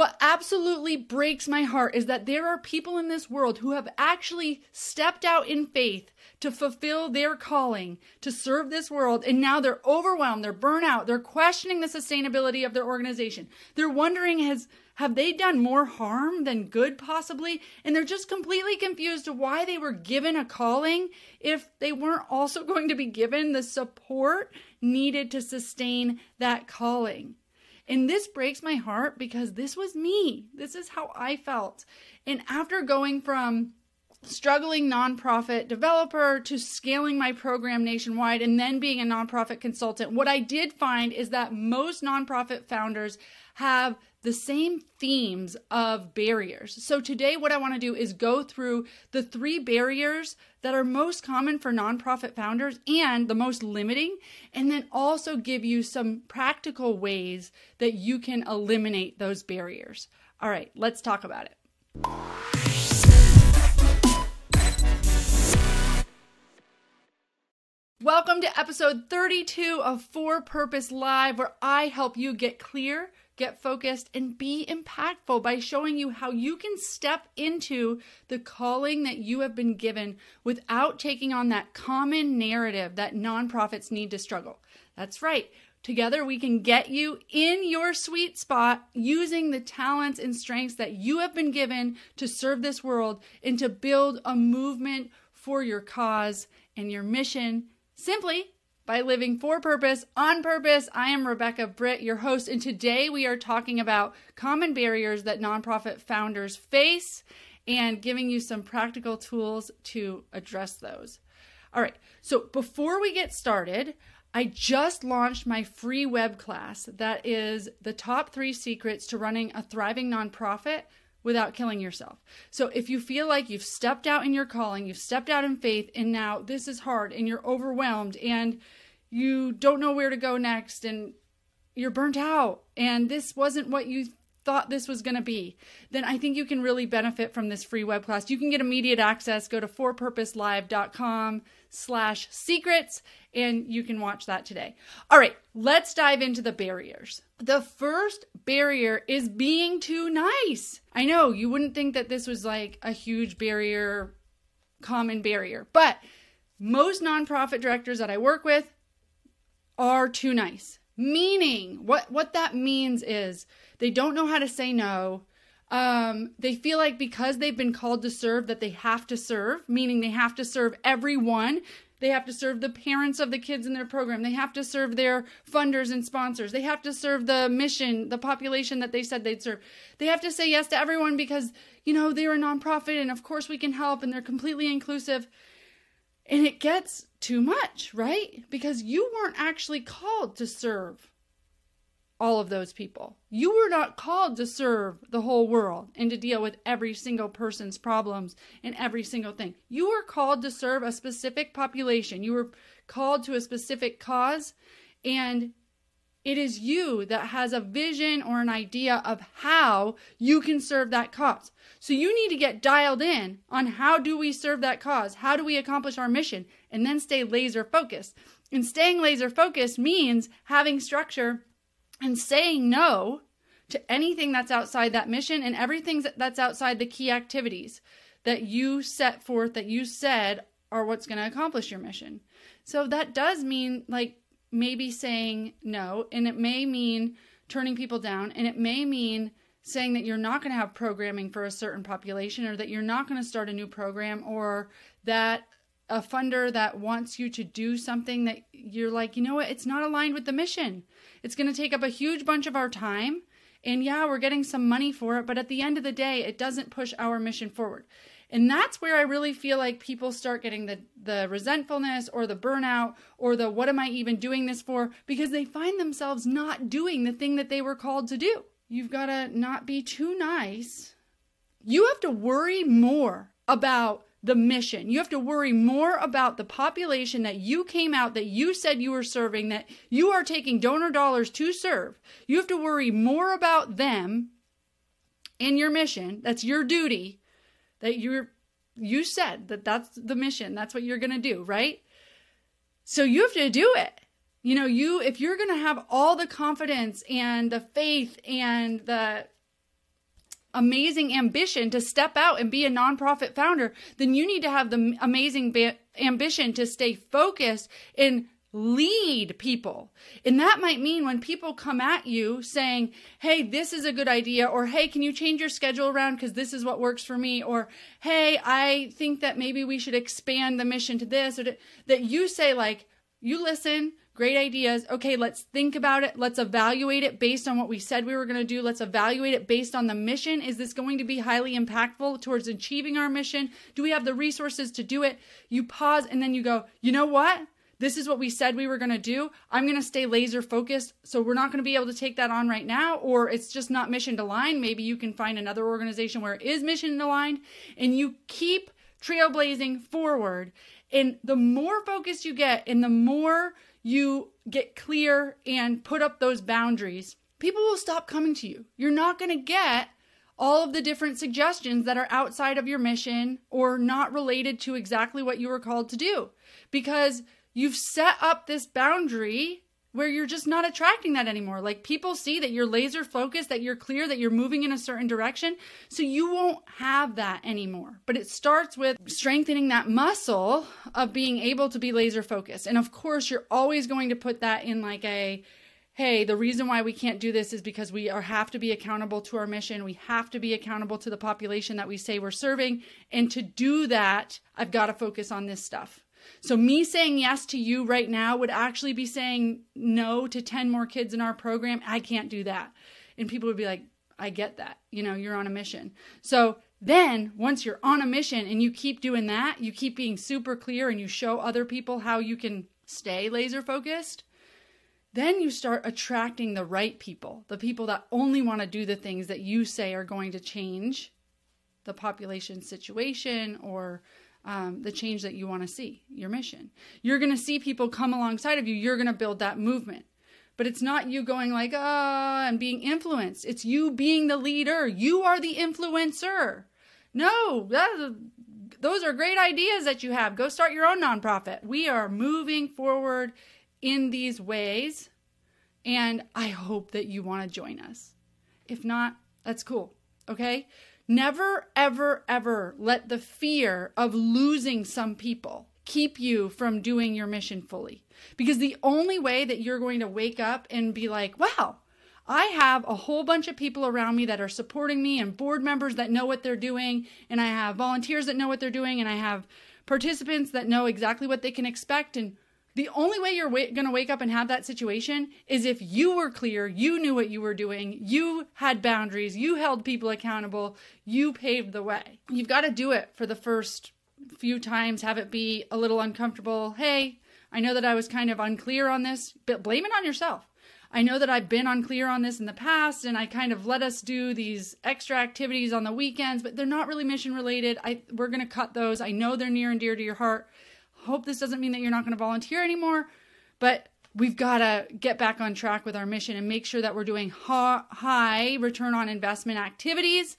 what absolutely breaks my heart is that there are people in this world who have actually stepped out in faith to fulfill their calling to serve this world. And now they're overwhelmed, they're burnt out, they're questioning the sustainability of their organization. They're wondering, has, have they done more harm than good possibly? And they're just completely confused to why they were given a calling if they weren't also going to be given the support needed to sustain that calling. And this breaks my heart because this was me. This is how I felt. And after going from struggling nonprofit developer to scaling my program nationwide and then being a nonprofit consultant, what I did find is that most nonprofit founders have the same themes of barriers. So today, what I want to do is go through the three barriers that are most common for nonprofit founders and the most limiting, and then also give you some practical ways that you can eliminate those barriers. All right, let's talk about it. Welcome to episode 32 of For Purpose Live, where I help you get clear get focused, and be impactful by showing you how you can step into the calling that you have been given without taking on that common narrative that nonprofits need to struggle. That's right. Together, we can get you in your sweet spot using the talents and strengths that you have been given to serve this world and to build a movement for your cause and your mission simply by living for purpose, on purpose. I am Rebecca Britt, your host, and today we are talking about common barriers that nonprofit founders face and giving you some practical tools to address those. All right, so before we get started, I just launched my free web class that is the top three secrets to running a thriving nonprofit without killing yourself. So if you feel like you've stepped out in your calling, you've stepped out in faith, and now this is hard and you're overwhelmed and you don't know where to go next and you're burnt out and this wasn't what you thought this was going to be, then I think you can really benefit from this free web class. You can get immediate access. Go to forpurposelive.com slash secrets and you can watch that today. All right, let's dive into the barriers. The first barrier is being too nice. I know you wouldn't think that this was like a huge barrier, common barrier, but most nonprofit directors that I work with, are too nice. Meaning, what what that means is they don't know how to say no. Um, they feel like because they've been called to serve that they have to serve, meaning they have to serve everyone. They have to serve the parents of the kids in their program. They have to serve their funders and sponsors. They have to serve the mission, the population that they said they'd serve. They have to say yes to everyone because, you know, they're a nonprofit and of course we can help and they're completely inclusive. And it gets too much, right? Because you weren't actually called to serve all of those people. You were not called to serve the whole world and to deal with every single person's problems and every single thing. You were called to serve a specific population. You were called to a specific cause and it is you that has a vision or an idea of how you can serve that cause. So you need to get dialed in on how do we serve that cause? How do we accomplish our mission? And then stay laser focused. And staying laser focused means having structure and saying no to anything that's outside that mission and everything that's outside the key activities that you set forth that you said are what's going to accomplish your mission. So that does mean like maybe saying no, and it may mean turning people down, and it may mean saying that you're not going to have programming for a certain population, or that you're not going to start a new program, or that a funder that wants you to do something that you're like, you know what, it's not aligned with the mission. It's going to take up a huge bunch of our time. And yeah, we're getting some money for it, but at the end of the day, it doesn't push our mission forward. And that's where I really feel like people start getting the, the resentfulness or the burnout or the what am I even doing this for? Because they find themselves not doing the thing that they were called to do. You've got to not be too nice. You have to worry more about the mission. You have to worry more about the population that you came out, that you said you were serving, that you are taking donor dollars to serve. You have to worry more about them in your mission. That's your duty that you're you said that that's the mission that's what you're going to do right so you have to do it you know you if you're going to have all the confidence and the faith and the amazing ambition to step out and be a nonprofit founder, then you need to have the amazing ba- ambition to stay focused and lead people. And that might mean when people come at you saying, Hey, this is a good idea, or Hey, can you change your schedule around because this is what works for me, or Hey, I think that maybe we should expand the mission to this, or to, that you say, like, you listen, great ideas. Okay, let's think about it. Let's evaluate it based on what we said we were going to do. Let's evaluate it based on the mission. Is this going to be highly impactful towards achieving our mission? Do we have the resources to do it? You pause and then you go, you know what? This is what we said we were going to do. I'm going to stay laser focused. So we're not going to be able to take that on right now, or it's just not mission aligned. Maybe you can find another organization where it is mission aligned and you keep trailblazing forward. And the more focused you get and the more you get clear and put up those boundaries, people will stop coming to you. You're not going to get all of the different suggestions that are outside of your mission or not related to exactly what you were called to do because you've set up this boundary where you're just not attracting that anymore. Like people see that you're laser focused, that you're clear, that you're moving in a certain direction. So you won't have that anymore. But it starts with strengthening that muscle of being able to be laser focused. And of course, you're always going to put that in like a, hey, the reason why we can't do this is because we are have to be accountable to our mission. We have to be accountable to the population that we say we're serving. And to do that, I've got to focus on this stuff. So, me saying yes to you right now would actually be saying no to 10 more kids in our program. I can't do that. And people would be like, I get that. You know, you're on a mission. So, then once you're on a mission and you keep doing that, you keep being super clear and you show other people how you can stay laser focused, then you start attracting the right people, the people that only want to do the things that you say are going to change the population situation or um, the change that you want to see, your mission. You're going to see people come alongside of you. You're going to build that movement. But it's not you going like, ah, oh, and being influenced. It's you being the leader. You are the influencer. No, that, those are great ideas that you have. Go start your own nonprofit. We are moving forward in these ways, and I hope that you want to join us. If not, that's cool. Okay? Never, ever, ever let the fear of losing some people keep you from doing your mission fully. Because the only way that you're going to wake up and be like, wow, I have a whole bunch of people around me that are supporting me and board members that know what they're doing, and I have volunteers that know what they're doing, and I have participants that know exactly what they can expect. And the only way you're wa- going to wake up and have that situation is if you were clear, you knew what you were doing, you had boundaries, you held people accountable, you paved the way. You've got to do it for the first few times, have it be a little uncomfortable. Hey, I know that I was kind of unclear on this, but blame it on yourself. I know that I've been unclear on this in the past and I kind of let us do these extra activities on the weekends, but they're not really mission related. I we're going to cut those. I know they're near and dear to your heart hope this doesn't mean that you're not going to volunteer anymore, but we've got to get back on track with our mission and make sure that we're doing high return on investment activities.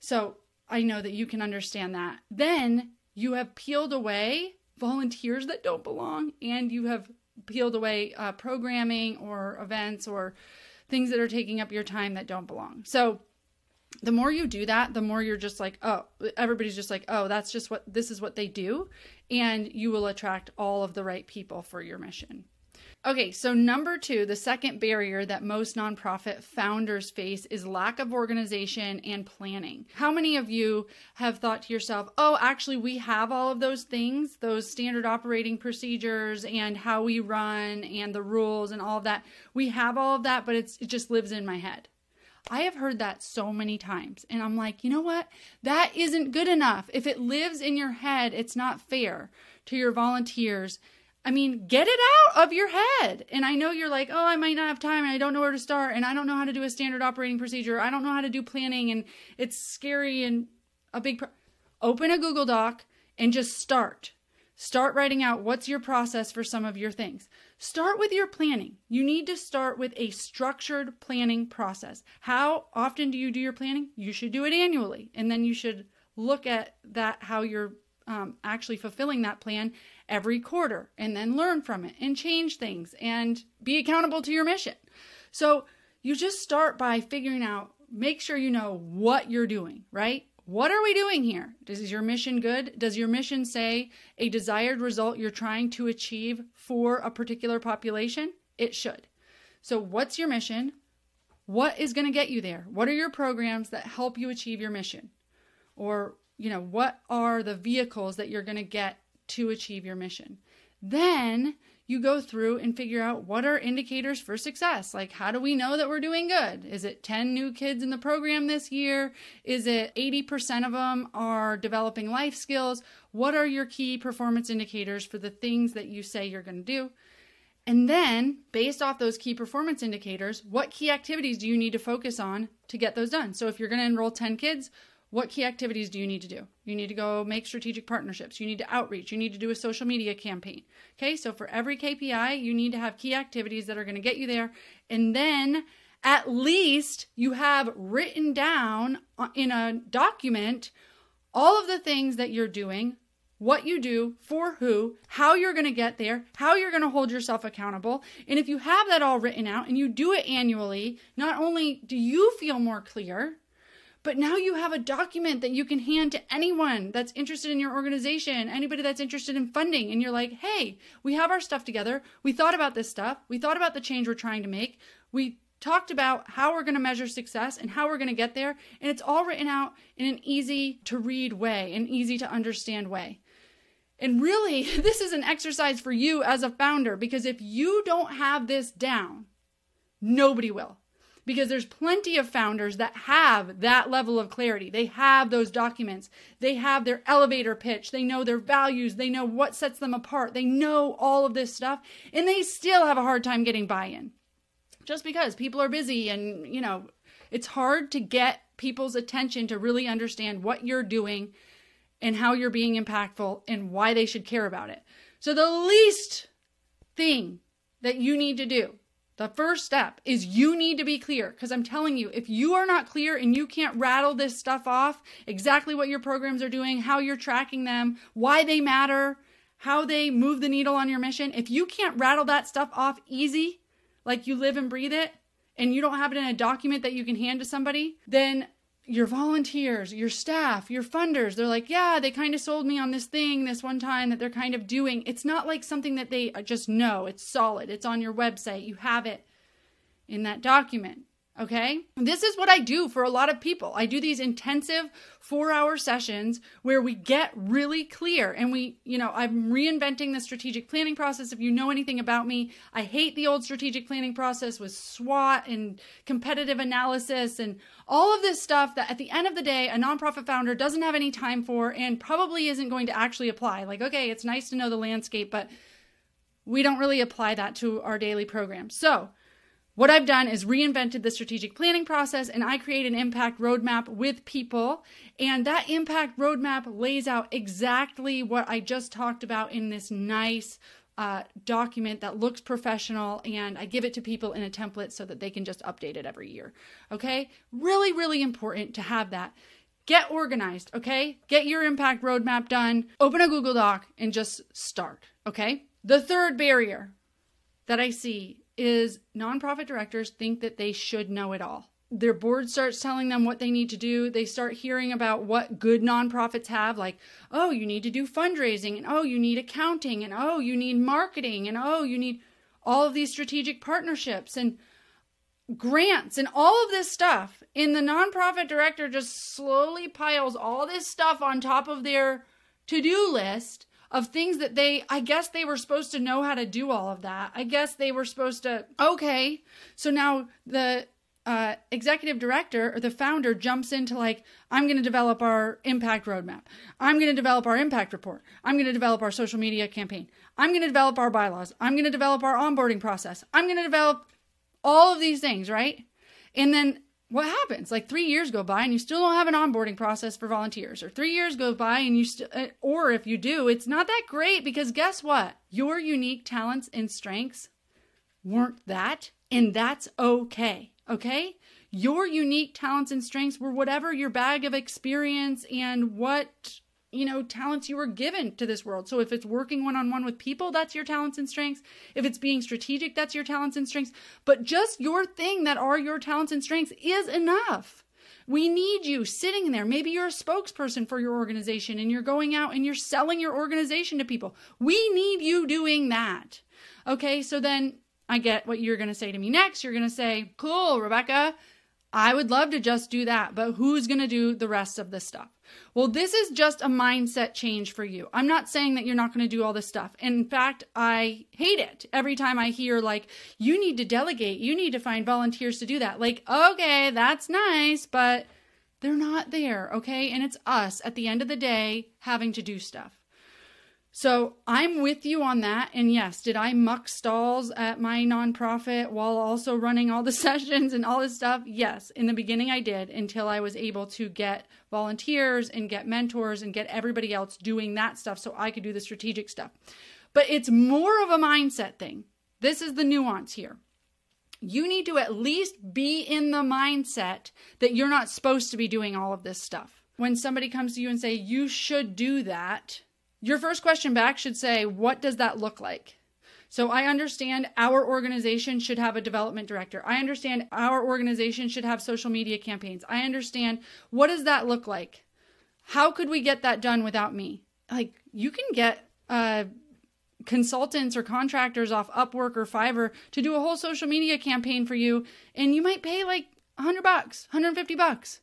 So I know that you can understand that. Then you have peeled away volunteers that don't belong, and you have peeled away uh, programming or events or things that are taking up your time that don't belong. So the more you do that, the more you're just like, oh, everybody's just like, oh, that's just what this is what they do. And you will attract all of the right people for your mission. Okay, so number two, the second barrier that most nonprofit founders face is lack of organization and planning. How many of you have thought to yourself, oh, actually, we have all of those things, those standard operating procedures and how we run and the rules and all of that? We have all of that, but it's, it just lives in my head. I have heard that so many times. And I'm like, you know what? That isn't good enough. If it lives in your head, it's not fair to your volunteers. I mean, get it out of your head. And I know you're like, oh, I might not have time and I don't know where to start and I don't know how to do a standard operating procedure. I don't know how to do planning and it's scary and a big pro- open a Google Doc and just start. Start writing out what's your process for some of your things. Start with your planning. You need to start with a structured planning process. How often do you do your planning? You should do it annually. And then you should look at that, how you're um, actually fulfilling that plan every quarter, and then learn from it and change things and be accountable to your mission. So you just start by figuring out make sure you know what you're doing, right? What are we doing here? Is your mission good? Does your mission say a desired result you're trying to achieve for a particular population? It should. So, what's your mission? What is going to get you there? What are your programs that help you achieve your mission? Or, you know, what are the vehicles that you're going to get to achieve your mission? Then you go through and figure out what are indicators for success. Like, how do we know that we're doing good? Is it 10 new kids in the program this year? Is it 80% of them are developing life skills? What are your key performance indicators for the things that you say you're going to do? And then, based off those key performance indicators, what key activities do you need to focus on to get those done? So, if you're going to enroll 10 kids, what key activities do you need to do? You need to go make strategic partnerships. You need to outreach. You need to do a social media campaign. Okay, so for every KPI, you need to have key activities that are going to get you there. And then at least you have written down uh, in a document all of the things that you're doing, what you do, for who, how you're going to get there, how you're going to hold yourself accountable. And if you have that all written out and you do it annually, not only do you feel more clear, but now you have a document that you can hand to anyone that's interested in your organization, anybody that's interested in funding. And you're like, hey, we have our stuff together. We thought about this stuff. We thought about the change we're trying to make. We talked about how we're going to measure success and how we're going to get there. And it's all written out in an easy to read way, an easy to understand way. And really, this is an exercise for you as a founder because if you don't have this down, nobody will because there's plenty of founders that have that level of clarity. They have those documents, they have their elevator pitch, they know their values, they know what sets them apart, they know all of this stuff, and they still have a hard time getting buy in. Just because people are busy and, you know, it's hard to get people's attention to really understand what you're doing and how you're being impactful and why they should care about it. So, the least thing that you need to do the first step is you need to be clear because I'm telling you, if you are not clear and you can't rattle this stuff off, exactly what your programs are doing, how you're tracking them, why they matter, how they move the needle on your mission, if you can't rattle that stuff off easy, like you live and breathe it, and you don't have it in a document that you can hand to somebody, then your volunteers, your staff, your funders, they're like, yeah, they kind of sold me on this thing this one time that they're kind of doing. It's not like something that they uh, just know. It's solid. It's on your website. You have it in that document. Okay. This is what I do for a lot of people. I do these intensive four hour sessions where we get really clear and we, you know, I'm reinventing the strategic planning process. If you know anything about me, I hate the old strategic planning process with SWOT and competitive analysis and all of this stuff that at the end of the day, a nonprofit founder doesn't have any time for and probably isn't going to actually apply. Like, okay, it's nice to know the landscape, but we don't really apply that to our daily program. So, what I've done is reinvented the strategic planning process and I create an impact roadmap with people. And that impact roadmap lays out exactly what I just talked about in this nice uh, document that looks professional. And I give it to people in a template so that they can just update it every year. Okay. Really, really important to have that. Get organized. Okay. Get your impact roadmap done. Open a Google Doc and just start. Okay. The third barrier that I see is nonprofit directors think that they should know it all. Their board starts telling them what they need to do. They start hearing about what good nonprofits have, like, oh, you need to do fundraising, and oh, you need accounting, and oh, you need marketing, and oh, you need all of these strategic partnerships and grants and all of this stuff. And the nonprofit director just slowly piles all this stuff on top of their to do list of things that they, I guess they were supposed to know how to do all of that. I guess they were supposed to, okay. So now the uh, executive director or the founder jumps into like, I'm going to develop our impact roadmap. I'm going to develop our impact report. I'm going to develop our social media campaign. I'm going to develop our bylaws. I'm going to develop our onboarding process. I'm going to develop all of these things, right? And then what happens? Like three years go by and you still don't have an onboarding process for volunteers, or three years go by and you still, uh, or if you do, it's not that great because guess what? Your unique talents and strengths weren't that, and that's okay. Okay? Your unique talents and strengths were whatever your bag of experience and what you know, talents you were given to this world. So if it's working one on one with people, that's your talents and strengths. If it's being strategic, that's your talents and strengths. But just your thing that are your talents and strengths is enough. We need you sitting there. Maybe you're a spokesperson for your organization and you're going out and you're selling your organization to people. We need you doing that. Okay, so then I get what you're going to say to me next. You're going to say, Cool, Rebecca, I would love to just do that, but who's going to do the rest of the stuff? Well, this is just a mindset change for you. I'm not saying that you're not going to do all this stuff. In fact, I hate it every time I hear, like, you need to delegate, you need to find volunteers to do that. Like, okay, that's nice, but they're not there, okay? And it's us at the end of the day having to do stuff. So I'm with you on that. And yes, did I muck stalls at my nonprofit while also running all the sessions and all this stuff? Yes, in the beginning I did until I was able to get volunteers and get mentors and get everybody else doing that stuff so I could do the strategic stuff. But it's more of a mindset thing. This is the nuance here. You need to at least be in the mindset that you're not supposed to be doing all of this stuff. When somebody comes to you and say you should do that, your first question back should say, What does that look like? So I understand our organization should have a development director. I understand our organization should have social media campaigns. I understand what does that look like? How could we get that done without me? Like you can get uh, consultants or contractors off Upwork or Fiverr to do a whole social media campaign for you, and you might pay like 100 bucks, 150 bucks.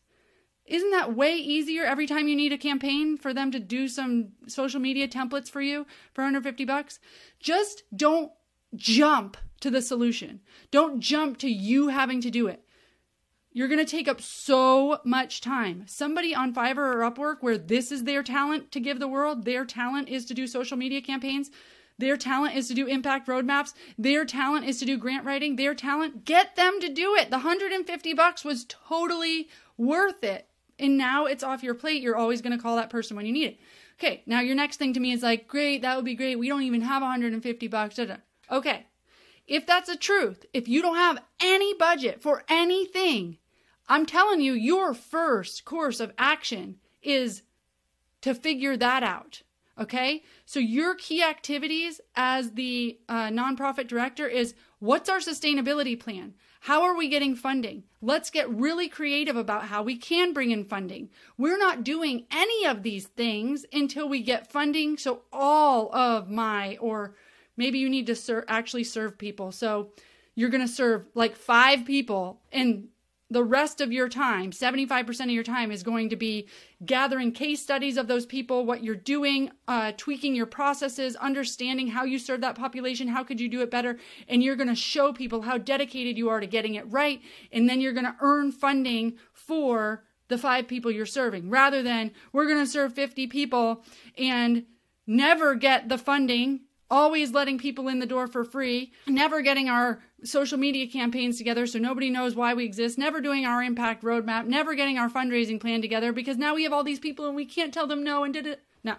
Isn't that way easier every time you need a campaign for them to do some social media templates for you for 150 bucks? Just don't jump to the solution. Don't jump to you having to do it. You're going to take up so much time. Somebody on Fiverr or Upwork where this is their talent to give the world, their talent is to do social media campaigns, their talent is to do impact roadmaps, their talent is to do grant writing, their talent, get them to do it. The 150 bucks was totally worth it and now it's off your plate. You're always going to call that person when you need it. Okay, now your next thing to me is like, great, that would be great. We don't even have 150 bucks. Okay, if that's the truth, if you don't have any budget for anything, I'm telling you, your first course of action is to figure that out. Okay, so your key activities as the uh, nonprofit director is what's our sustainability plan? How are we getting funding? Let's get really creative about how we can bring in funding. We're not doing any of these things until we get funding. So, all of my, or maybe you need to ser- actually serve people. So, you're going to serve like five people and the rest of your time, 75% of your time, is going to be gathering case studies of those people, what you're doing, uh, tweaking your processes, understanding how you serve that population, how could you do it better. And you're going to show people how dedicated you are to getting it right. And then you're going to earn funding for the five people you're serving rather than we're going to serve 50 people and never get the funding always letting people in the door for free, never getting our social media campaigns together so nobody knows why we exist, never doing our impact roadmap, never getting our fundraising plan together because now we have all these people and we can't tell them no and did it. No.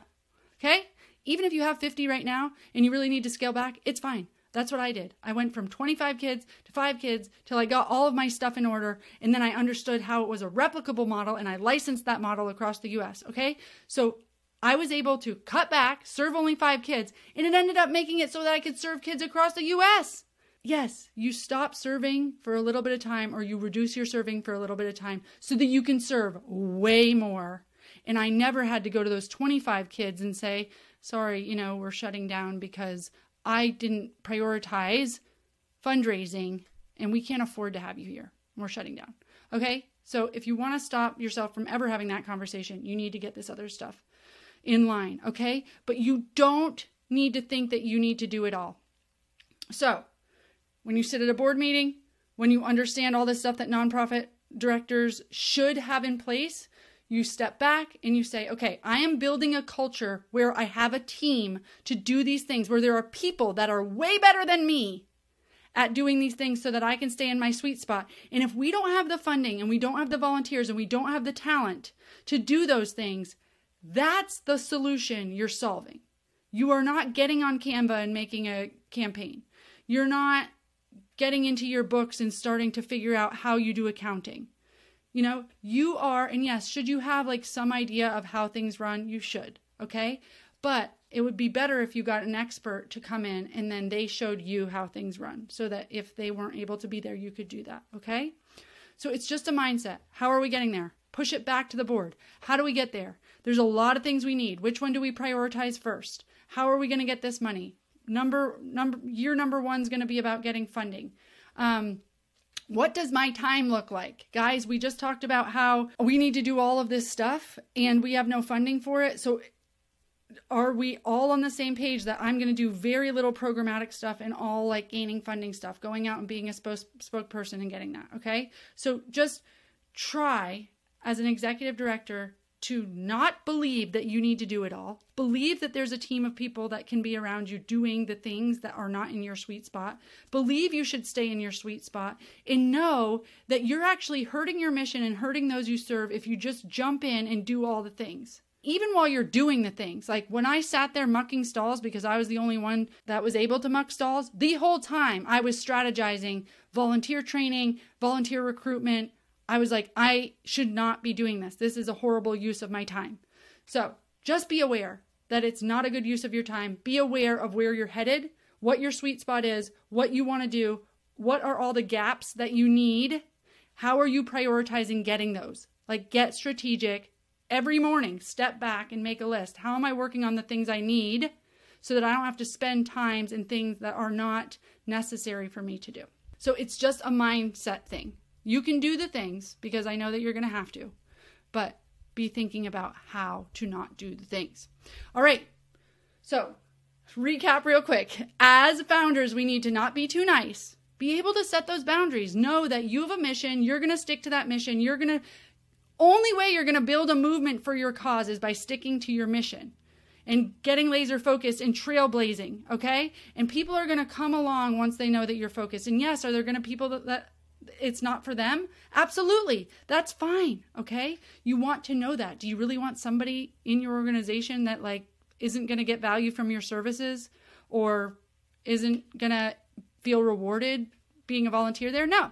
Okay? Even if you have 50 right now and you really need to scale back, it's fine. That's what I did. I went from 25 kids to 5 kids till I got all of my stuff in order and then I understood how it was a replicable model and I licensed that model across the US, okay? So I was able to cut back, serve only 5 kids, and it ended up making it so that I could serve kids across the US yes, you stop serving for a little bit of time or you reduce your serving for a little bit of time so that you can serve way more. And I never had to go to those 25 kids and say, sorry, you know, we're shutting down because I didn't prioritize fundraising and we can't afford to have you here. We're shutting down. Okay? So if you want to stop yourself from ever having that conversation, you need to get this other stuff in line. Okay? But you don't need to think that you need to do it all. So, when you sit at a board meeting, when you understand all this stuff that nonprofit directors should have in place, you step back and you say, okay, I am building a culture where I have a team to do these things, where there are people that are way better than me at doing these things so that I can stay in my sweet spot. And if we don't have the funding and we don't have the volunteers and we don't have the talent to do those things, that's the solution you're solving. You are not getting on Canva and making a campaign. You're not getting into your books and starting to figure out how you do accounting. You know, you are, and yes, should you have like some idea of how things run? You should, okay? But it would be better if you got an expert to come in and then they showed you how things run so that if they weren't able to be there, you could do that, okay? So it's just a mindset. How are we getting there? Push it back to the board. How do we get there? There's a lot of things we need. Which one do we prioritize first? How are we going to get this money? Number number year number one is going to be about getting funding. Um, what does my time look like? Guys, we just talked about how we need to do all of this stuff and we have no funding for it. So are we all on the same page that I'm going to do very little programmatic stuff and all like gaining funding stuff, going out and being a spoke- spokesperson and getting that? Okay. So just try as an executive director to not believe that you need to do it all. Believe that there's a team of people that can be around you doing the things that are not in your sweet spot. Believe you should stay in your sweet spot and know that you're actually hurting your mission and hurting those you serve if you just jump in and do all the things. Even while you're doing the things, like when I sat there mucking stalls because I was the only one that was able to muck stalls, the whole time I was strategizing volunteer training, volunteer recruitment, I was like, I should not be doing this. This is a horrible use of my time. So just be aware that it's not a good use of your time. Be aware of where you're headed, what your sweet spot is, what you want to do, what are all the gaps that you need, how are you prioritizing getting those? Like, get strategic every morning, step back and make a list. How am I working on the things I need so that I don't have to spend times in things that are not necessary for me to do? So it's just a mindset thing. You can do the things because I know that you're going to have to, but be thinking about how to not do the things. All right. So, recap real quick. As founders, we need to not be too nice. Be able to set those boundaries. Know that you have a mission. You're going to stick to that mission. You're going to, only way you're going to build a movement for your cause is by sticking to your mission and getting laser focused and trailblazing, okay? And people are going to come along once they know that you're focused. And yes, are there going to people that, that it's not for them? Absolutely. That's fine. Okay. You want to know that. Do you really want somebody in your organization that like isn't going to get value from your services or isn't going to feel rewarded being a volunteer there? No.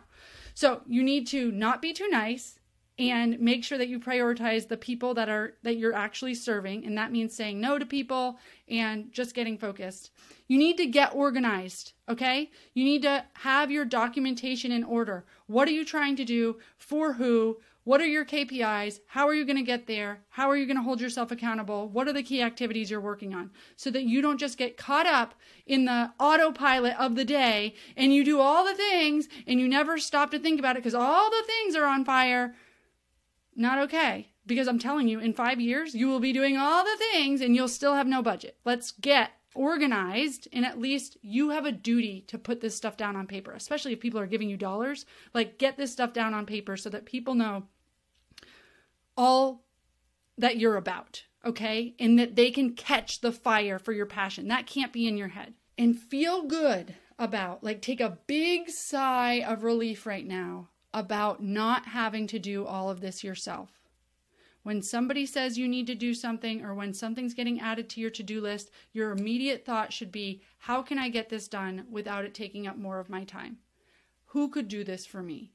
So you need to not be too nice and make sure that you prioritize the people that are that you're actually serving and that means saying no to people and just getting focused you need to get organized okay you need to have your documentation in order what are you trying to do for who what are your KPIs? How are you going to get there? How are you going to hold yourself accountable? What are the key activities you're working on? So that you don't just get caught up in the autopilot of the day and you do all the things and you never stop to think about it because all the things are on fire not okay. Because I'm telling you, in five years, you will be doing all the things and you'll still have no budget. Let's get organized and at least you have a duty to put this stuff down on paper, especially if people are giving you dollars. Like, get this stuff down on paper so that people know all that you're about, okay? And that they can catch the fire for your passion. That can't be in your head. And feel good about, like, take a big sigh of relief right now about not having to do all of this yourself. When somebody says you need to do something or when something's getting added to your to do list, your immediate thought should be, How can I get this done without it taking up more of my time? Who could do this for me?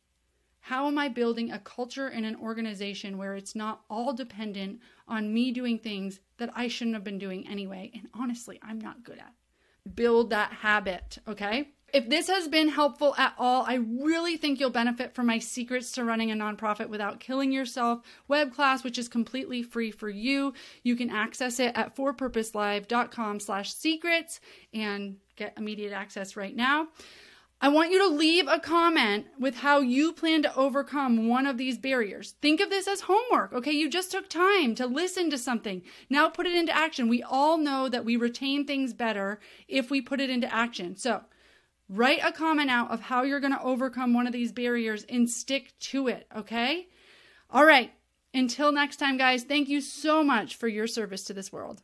How am I building a culture in an organization where it's not all dependent on me doing things that I shouldn't have been doing anyway? And honestly, I'm not good at. Build that habit, okay? If this has been helpful at all, I really think you'll benefit from my secrets to running a nonprofit without killing yourself web class, which is completely free for you. You can access it at forpurposelive.com slash secrets and get immediate access right now. I want you to leave a comment with how you plan to overcome one of these barriers. Think of this as homework. Okay, you just took time to listen to something. Now put it into action. We all know that we retain things better if we put it into action. So, Write a comment out of how you're going to overcome one of these barriers and stick to it, okay? All right. Until next time, guys, thank you so much for your service to this world.